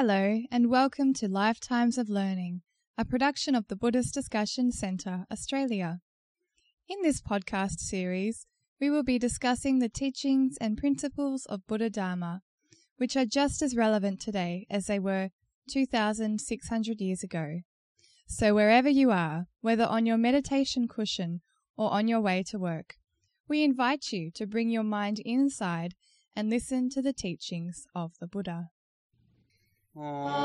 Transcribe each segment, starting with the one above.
Hello, and welcome to Lifetimes of Learning, a production of the Buddhist Discussion Centre, Australia. In this podcast series, we will be discussing the teachings and principles of Buddha Dharma, which are just as relevant today as they were 2,600 years ago. So, wherever you are, whether on your meditation cushion or on your way to work, we invite you to bring your mind inside and listen to the teachings of the Buddha. Aww.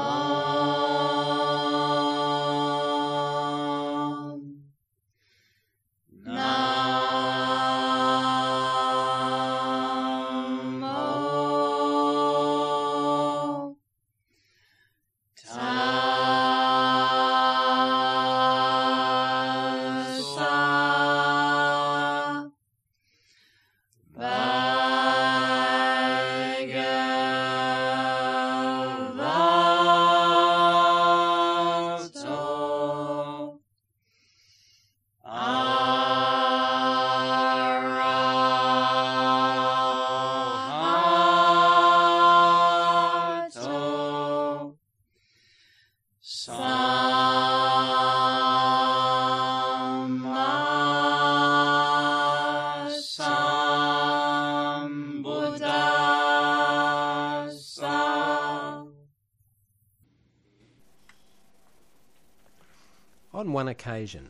On one occasion,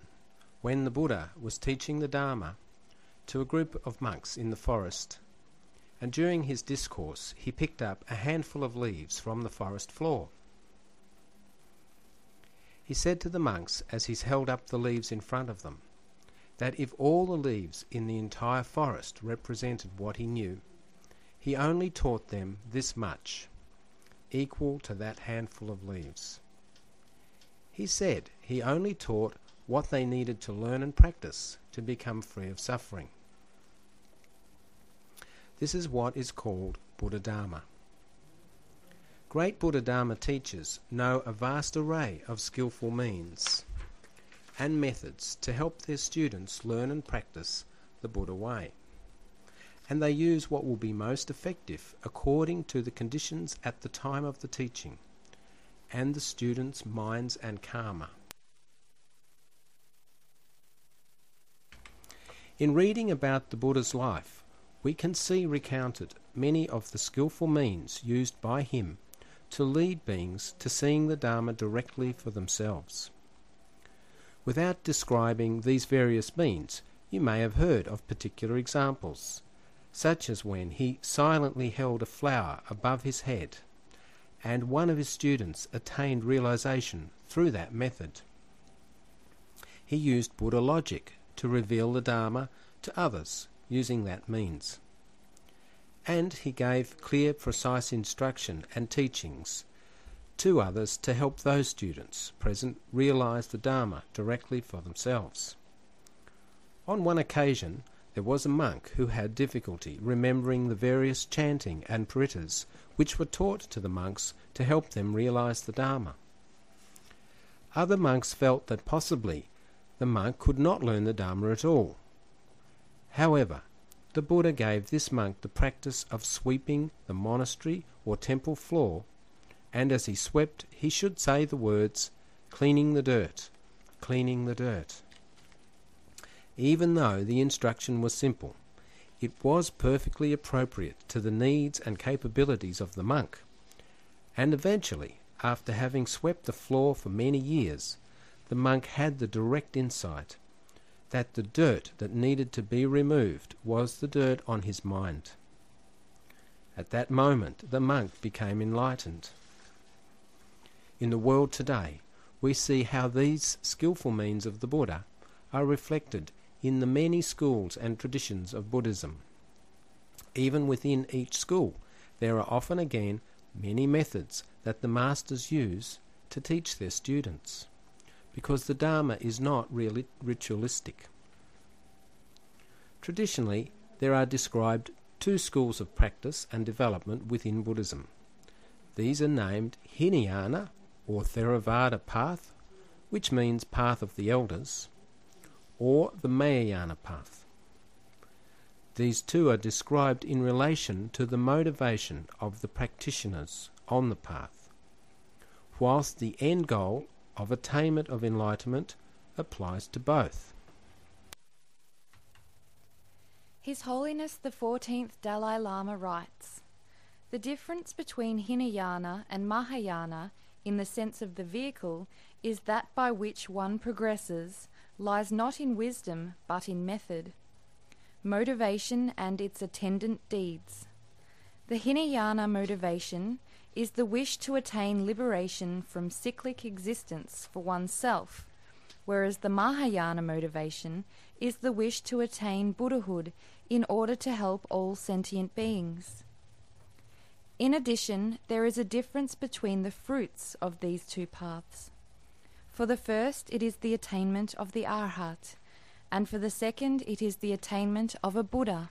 when the Buddha was teaching the Dharma to a group of monks in the forest, and during his discourse he picked up a handful of leaves from the forest floor. He said to the monks as he held up the leaves in front of them, that if all the leaves in the entire forest represented what he knew, he only taught them this much, equal to that handful of leaves. He said he only taught what they needed to learn and practice to become free of suffering. This is what is called Buddha Dharma. Great Buddha Dharma teachers know a vast array of skillful means and methods to help their students learn and practice the Buddha way. And they use what will be most effective according to the conditions at the time of the teaching and the students' minds and karma. In reading about the Buddha's life, we can see recounted many of the skillful means used by him to lead beings to seeing the Dharma directly for themselves. Without describing these various means, you may have heard of particular examples, such as when he silently held a flower above his head and one of his students attained realization through that method. He used Buddha logic to reveal the Dharma to others using that means. And he gave clear, precise instruction and teachings to others to help those students present realize the Dharma directly for themselves. On one occasion, there was a monk who had difficulty remembering the various chanting and parittas which were taught to the monks to help them realize the Dharma. Other monks felt that possibly the monk could not learn the Dharma at all. However, the Buddha gave this monk the practice of sweeping the monastery or temple floor, and as he swept, he should say the words, cleaning the dirt, cleaning the dirt. Even though the instruction was simple, it was perfectly appropriate to the needs and capabilities of the monk. And eventually, after having swept the floor for many years, the monk had the direct insight that the dirt that needed to be removed was the dirt on his mind. At that moment, the monk became enlightened. In the world today, we see how these skillful means of the Buddha are reflected in the many schools and traditions of Buddhism. Even within each school, there are often again many methods that the masters use to teach their students, because the Dharma is not really ritualistic. Traditionally, there are described two schools of practice and development within Buddhism. These are named Hinayana, or Theravada path, which means path of the elders, or the Mahayana path. These two are described in relation to the motivation of the practitioners on the path. whilst the end goal of attainment of enlightenment applies to both. His Holiness the 14th Dalai Lama writes The difference between Hinayana and Mahayana in the sense of the vehicle is that by which one progresses lies not in wisdom but in method, motivation and its attendant deeds. The Hinayana motivation is the wish to attain liberation from cyclic existence for oneself, whereas the Mahayana motivation is the wish to attain Buddhahood in order to help all sentient beings. In addition, there is a difference between the fruits of these two paths. For the first, it is the attainment of the Arhat, and for the second, it is the attainment of a Buddha.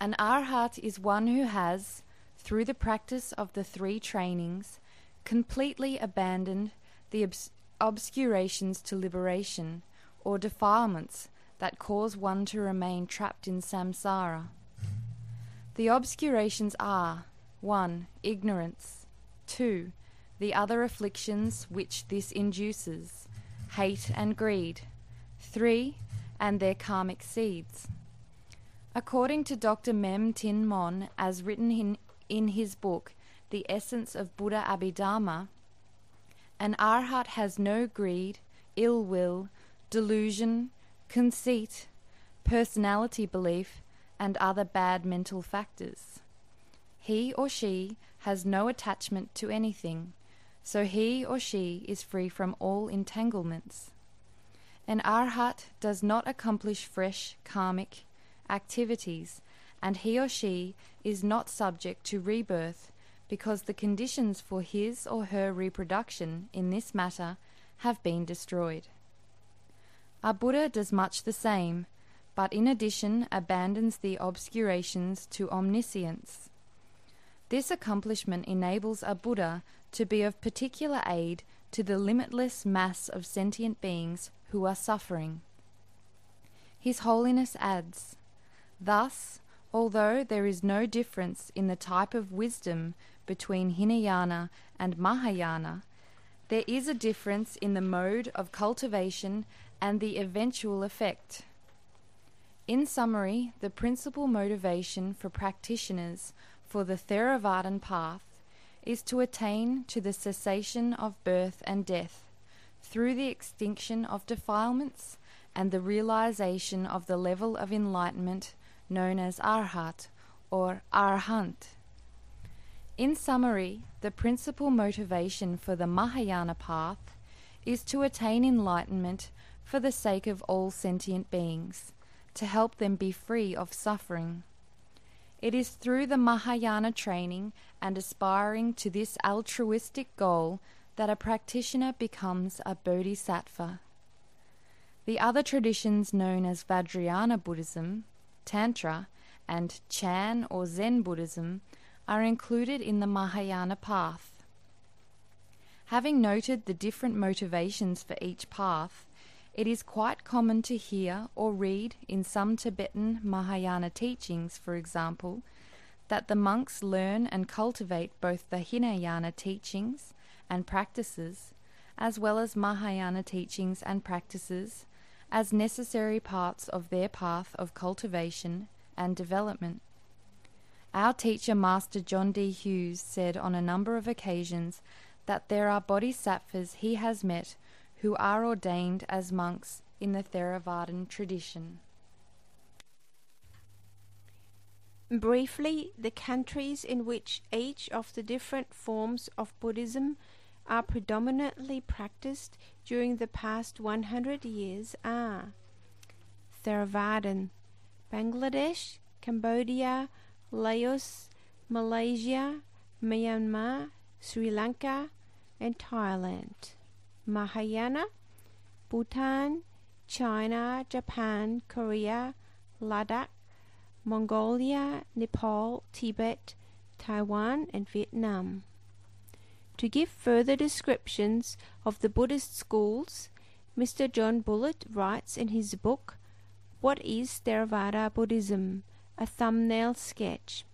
An Arhat is one who has, through the practice of the three trainings, completely abandoned the obs- obscurations to liberation, or defilements that cause one to remain trapped in samsara. The obscurations are 1. Ignorance, 2. The other afflictions which this induces, hate and greed, 3. And their karmic seeds. According to Dr. Mehm Tin Mon, as written in, in his book, The Essence of Buddha Abhidhamma, an arhat has no greed, ill will, delusion, conceit, personality belief, and other bad mental factors. He or she has no attachment to anything, so he or she is free from all entanglements. An arhat does not accomplish fresh karmic activities, and he or she is not subject to rebirth because the conditions for his or her reproduction in this matter have been destroyed. A Buddha does much the same, but in addition abandons the obscurations to omniscience. This accomplishment enables a Buddha to be of particular aid to the limitless mass of sentient beings who are suffering. His Holiness adds, Thus, although there is no difference in the type of wisdom between Hinayana and Mahayana, there is a difference in the mode of cultivation and the eventual effect. In summary, the principal motivation for practitioners for the Theravadan path is to attain to the cessation of birth and death through the extinction of defilements and the realization of the level of enlightenment known as Arhat or Arhant. In summary, the principal motivation for the Mahayana path is to attain enlightenment for the sake of all sentient beings to help them be free of suffering. It is through the Mahayana training and aspiring to this altruistic goal that a practitioner becomes a bodhisattva. The other traditions known as Vajrayana Buddhism, Tantra, and Chan or Zen Buddhism are included in the Mahayana path. Having noted the different motivations for each path, it is quite common to hear or read in some Tibetan Mahayana teachings, for example, that the monks learn and cultivate both the Hinayana teachings and practices, as well as Mahayana teachings and practices, as necessary parts of their path of cultivation and development. Our teacher, Master John D. Hughes, said on a number of occasions that there are bodhisattvas he has met who are ordained as monks in the Theravadan tradition. Briefly, the countries in which each of the different forms of Buddhism are predominantly practiced during the past 100 years are Theravadan, Bangladesh, Cambodia, Laos, Malaysia, Myanmar, Sri Lanka, and Thailand. Mahayana, Bhutan, China, Japan, Korea, Ladakh, Mongolia, Nepal, Tibet, Taiwan, and Vietnam. To give further descriptions of the Buddhist schools, Mr. John Bullitt writes in his book, What is Theravada Buddhism? A thumbnail sketch.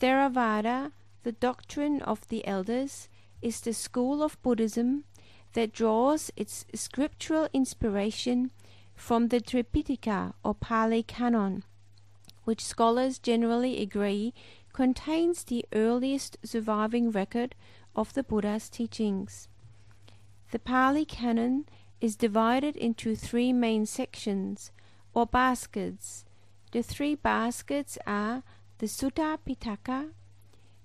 Theravada, the doctrine of the elders, is the school of Buddhism that draws its scriptural inspiration from the Tripitaka or Pali Canon, which scholars generally agree contains the earliest surviving record of the Buddha's teachings. The Pali Canon is divided into three main sections or baskets. The three baskets are the Sutta Pitaka,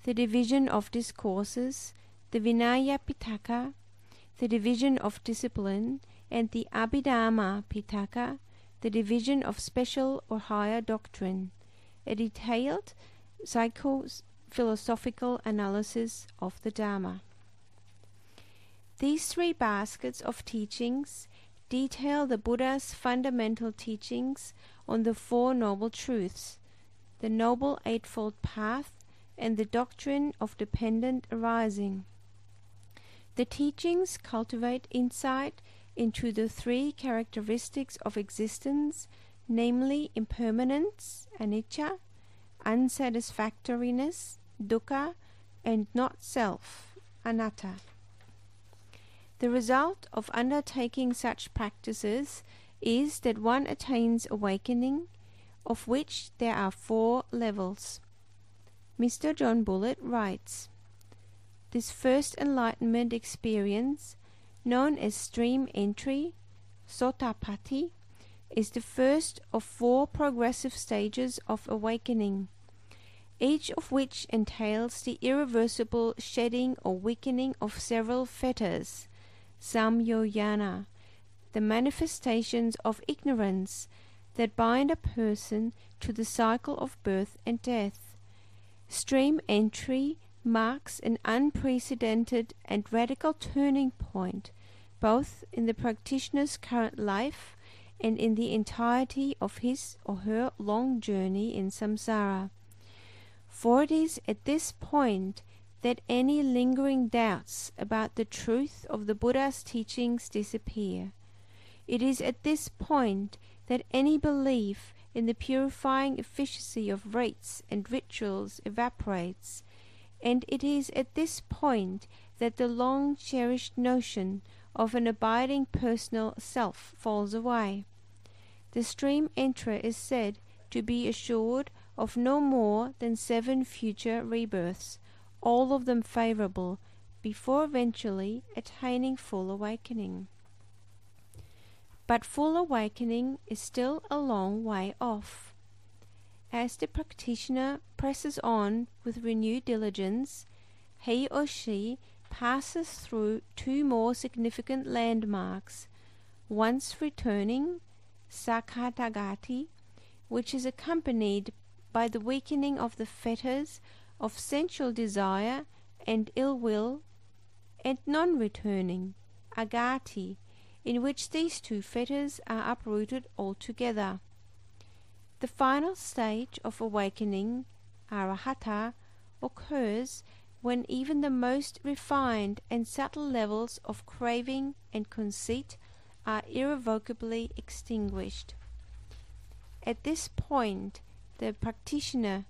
the division of discourses, the Vinaya Pitaka, the division of discipline, and the Abhidhamma Pitaka, the division of special or higher doctrine, a detailed psycho-philosophical analysis of the Dharma. These three baskets of teachings detail the Buddha's fundamental teachings on the Four Noble Truths, the Noble Eightfold Path, and the doctrine of dependent arising. The teachings cultivate insight into the three characteristics of existence, namely impermanence, anicca, unsatisfactoriness, dukkha, and not self, anatta. The result of undertaking such practices is that one attains awakening, of which there are four levels. Mr. John Bullitt writes This first enlightenment experience, known as stream entry, Sotapatti, is the first of four progressive stages of awakening, each of which entails the irreversible shedding or weakening of several fetters, samyojana, the manifestations of ignorance that bind a person to the cycle of birth and death. Stream entry marks an unprecedented and radical turning point, both in the practitioner's current life and in the entirety of his or her long journey in samsara. For it is at this point that any lingering doubts about the truth of the Buddha's teachings disappear. It is at this point that any belief in the purifying efficacy of rites and rituals evaporates, and it is at this point that the long cherished notion of an abiding personal self falls away. The stream enterer is said to be assured of no more than seven future rebirths, all of them favorable, before eventually attaining full awakening. But full awakening is still a long way off. As the practitioner presses on with renewed diligence, he or she passes through two more significant landmarks, once returning, Sakadagami, which is accompanied by the weakening of the fetters of sensual desire and ill will, and non returning, anagami, in which these two fetters are uprooted altogether. The final stage of awakening, arahatta, occurs when even the most refined and subtle levels of craving and conceit are irrevocably extinguished. At this point, the practitioner,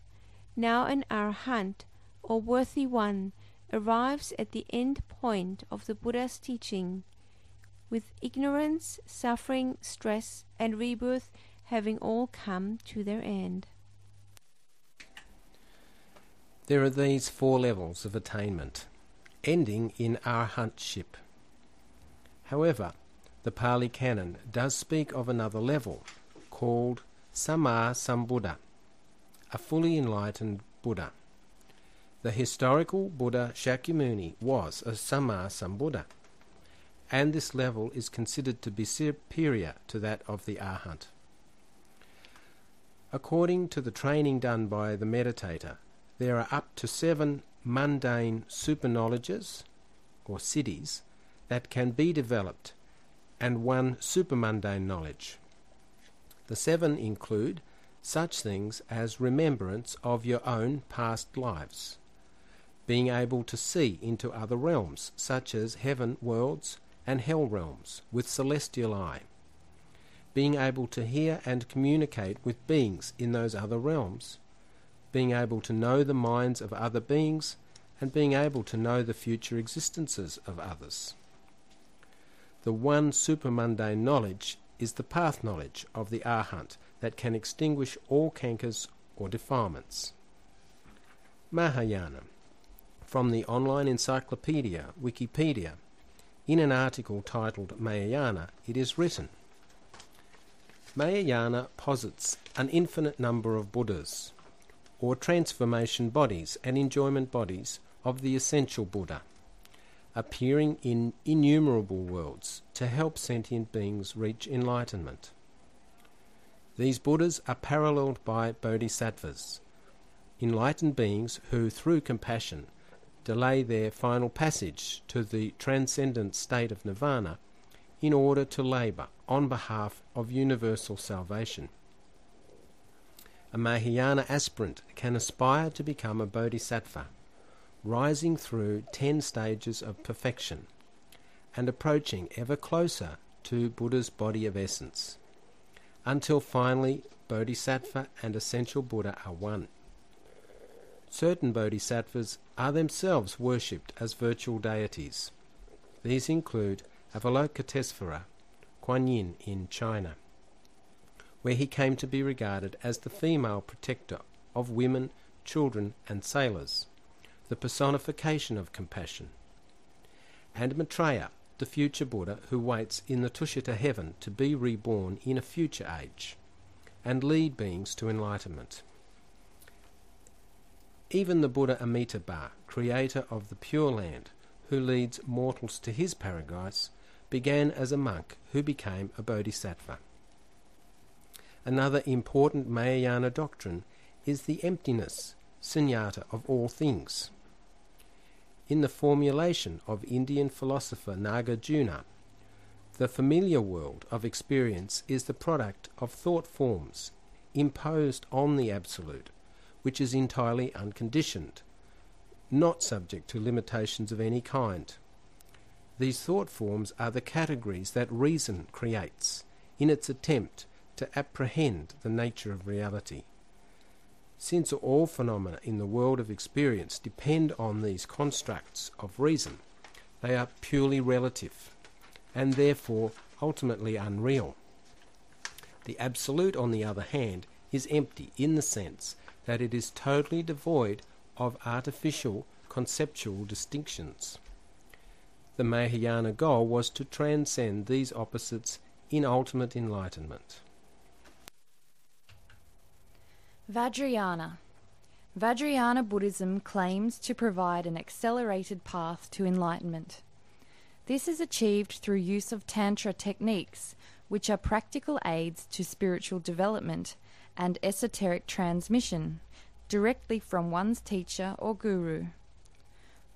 now an arahant or worthy one, arrives at the end point of the Buddha's teaching, with ignorance, suffering, stress, and rebirth having all come to their end. There are these four levels of attainment, ending in arahantship. However, the Pali Canon does speak of another level, called Samma Sambuddha, a fully enlightened Buddha. The historical Buddha Shakyamuni was a Samma Sambuddha, and this level is considered to be superior to that of the Arhat. According to the training done by the meditator, there are up to seven mundane superknowledges, or siddhis, that can be developed, and one supermundane knowledge. The seven include such things as remembrance of your own past lives, being able to see into other realms, such as heaven worlds and hell realms, with celestial eye, being able to hear and communicate with beings in those other realms, being able to know the minds of other beings, and being able to know the future existences of others. The one supermundane knowledge is the path knowledge of the Arhat that can extinguish all cankers or defilements. Mahayana from the online encyclopedia Wikipedia. In an article titled Mahayana, it is written Mahayana posits an infinite number of Buddhas, or transformation bodies and enjoyment bodies of the essential Buddha, appearing in innumerable worlds to help sentient beings reach enlightenment. These Buddhas are paralleled by bodhisattvas, enlightened beings who, through compassion, delay their final passage to the transcendent state of nirvana in order to labour on behalf of universal salvation. A Mahayana aspirant can aspire to become a bodhisattva, rising through ten stages of perfection and approaching ever closer to Buddha's body of essence, until finally bodhisattva and essential Buddha are one. Certain bodhisattvas are themselves worshipped as virtual deities. These include Avalokitesvara, Kuan Yin in China, where he came to be regarded as the female protector of women, children, and sailors, the personification of compassion, and Maitreya, the future Buddha who waits in the Tushita heaven to be reborn in a future age and lead beings to enlightenment. Even the Buddha Amitabha, creator of the Pure Land, who leads mortals to his paradise, began as a monk who became a bodhisattva. Another important Mahayana doctrine is the emptiness, sunyata, of all things. In the formulation of Indian philosopher Nagarjuna, the familiar world of experience is the product of thought forms imposed on the Absolute which is entirely unconditioned, not subject to limitations of any kind. These thought forms are the categories that reason creates in its attempt to apprehend the nature of reality. Since all phenomena in the world of experience depend on these constructs of reason, they are purely relative and therefore ultimately unreal. The Absolute, on the other hand, is empty in the sense that it is totally devoid of artificial conceptual distinctions. The Mahayana goal was to transcend these opposites in ultimate enlightenment. Vajrayana. Vajrayana Buddhism claims to provide an accelerated path to enlightenment. This is achieved through use of Tantra techniques, which are practical aids to spiritual development and esoteric transmission directly from one's teacher or guru.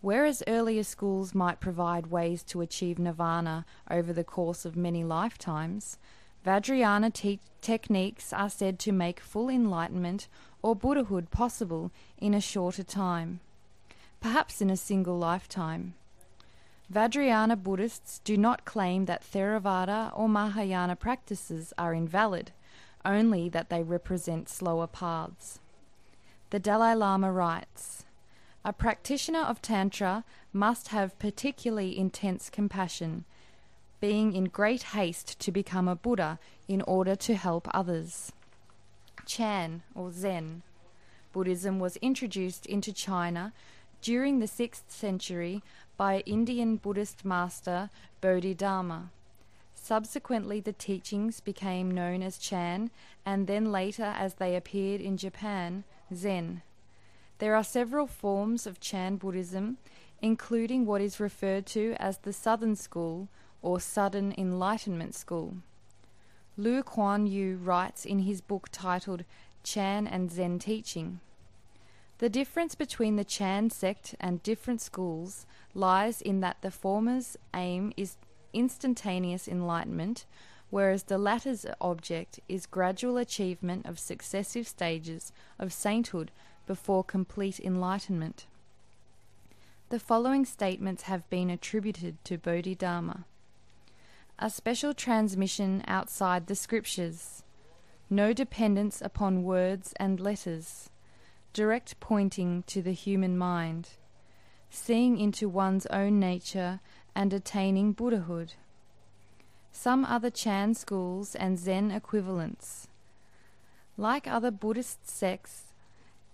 Whereas earlier schools might provide ways to achieve nirvana over the course of many lifetimes, Vajrayana te- techniques are said to make full enlightenment or Buddhahood possible in a shorter time, perhaps in a single lifetime. Vajrayana Buddhists do not claim that Theravada or Mahayana practices are invalid, only that they represent slower paths. The Dalai Lama writes A practitioner of Tantra must have particularly intense compassion, being in great haste to become a Buddha in order to help others. Chan, or Zen. Buddhism was introduced into China during the 6th century by Indian Buddhist master Bodhidharma. Subsequently, the teachings became known as Chan, and then later, as they appeared in Japan, Zen. There are several forms of Chan Buddhism, including what is referred to as the Southern School or Sudden Enlightenment School. Lu Kuan Yu writes in his book titled Chan and Zen Teaching. The difference between the Chan sect and different schools lies in that the former's aim is instantaneous enlightenment, whereas the latter's object is gradual achievement of successive stages of sainthood before complete enlightenment. The following statements have been attributed to Bodhidharma a special transmission outside the scriptures, no dependence upon words and letters, direct pointing to the human mind, seeing into one's own nature and attaining Buddhahood. Some other Chan schools and Zen equivalents. Like other Buddhist sects,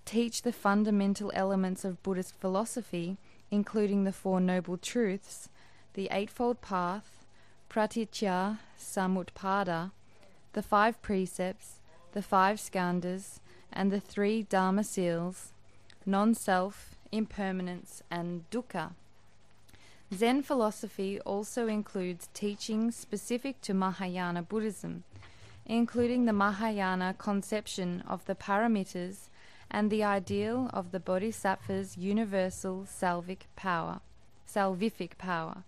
teach the fundamental elements of Buddhist philosophy, including the Four Noble Truths, the Eightfold Path, Pratitya Samutpada, the Five Precepts, the Five Skandhas, and the three Dharma seals non self, impermanence, and dukkha. Zen philosophy also includes teachings specific to Mahayana Buddhism, including the Mahayana conception of the paramitas and the ideal of the bodhisattva's universal power, salvific power.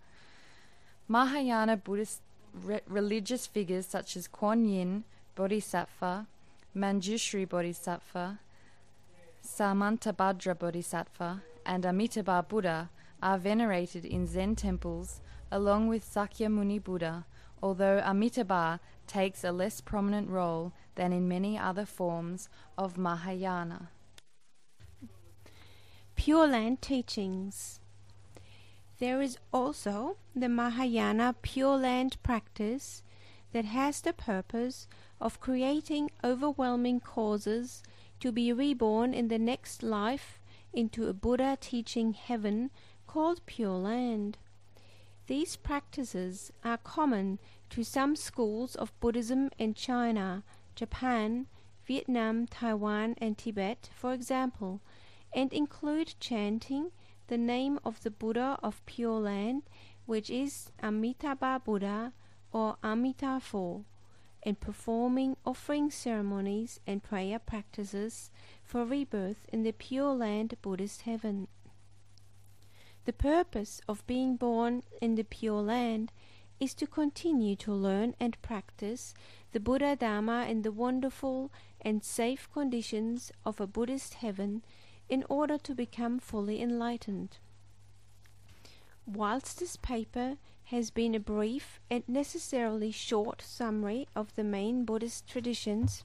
Mahayana Buddhist re- religious figures such as Kuan Yin, Bodhisattva, Manjushri Bodhisattva, Samantabhadra Bodhisattva, and Amitabha Buddha are venerated in Zen temples along with Sakyamuni Buddha, although Amitabha takes a less prominent role than in many other forms of Mahayana. Pure Land teachings. There is also the Mahayana Pure Land practice that has the purpose of creating overwhelming causes to be reborn in the next life into a Buddha teaching heaven called Pure Land. These practices are common to some schools of Buddhism in China, Japan, Vietnam, Taiwan, and Tibet, for example, and include chanting the name of the Buddha of Pure Land, which is Amitabha Buddha or Amitabha, and performing offering ceremonies and prayer practices for rebirth in the Pure Land Buddhist heaven. The purpose of being born in the Pure Land is to continue to learn and practice the Buddha Dharma in the wonderful and safe conditions of a Buddhist heaven in order to become fully enlightened. Whilst this paper has been a brief and necessarily short summary of the main Buddhist traditions,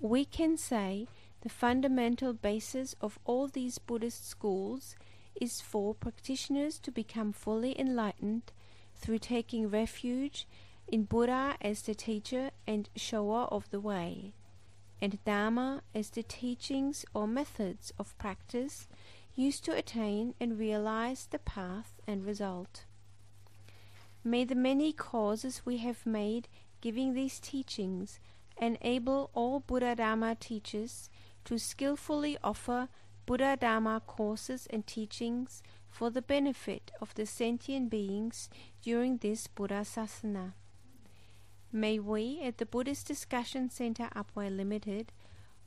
we can say the fundamental basis of all these Buddhist schools is for practitioners to become fully enlightened through taking refuge in Buddha as the teacher and shower of the way, and Dharma as the teachings or methods of practice used to attain and realize the path and result. May the many causes we have made giving these teachings enable all Buddha Dharma teachers to skillfully offer Buddha Dharma courses and teachings for the benefit of the sentient beings during this Buddha Sasana. May we at the Buddhist Discussion Center Upwey Limited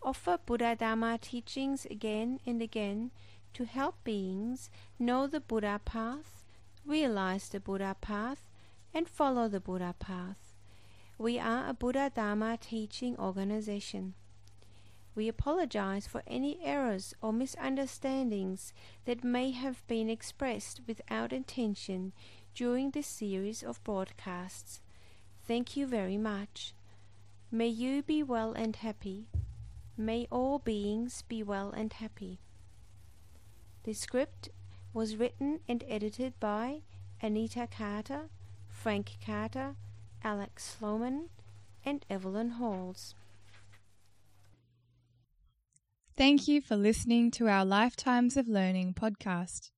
offer Buddha Dharma teachings again and again to help beings know the Buddha path, realize the Buddha path, and follow the Buddha path. We are a Buddha Dharma teaching organization. We apologize for any errors or misunderstandings that may have been expressed without intention during this series of broadcasts. Thank you very much. May you be well and happy. May all beings be well and happy. The script was written and edited by Anita Carter, Frank Carter, Alex Sloman, and Evelyn Halls. Thank you for listening to our Lifetimes of Learning podcast.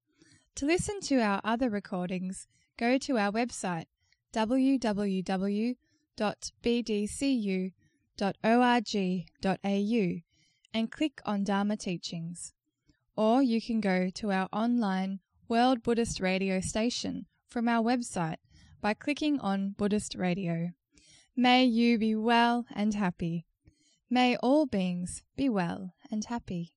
To listen to our other recordings, go to our website www.bdcu.org.au and click on Dharma Teachings. Or you can go to our online World Buddhist Radio station from our website by clicking on Buddhist Radio. May you be well and happy. May all beings be well and happy.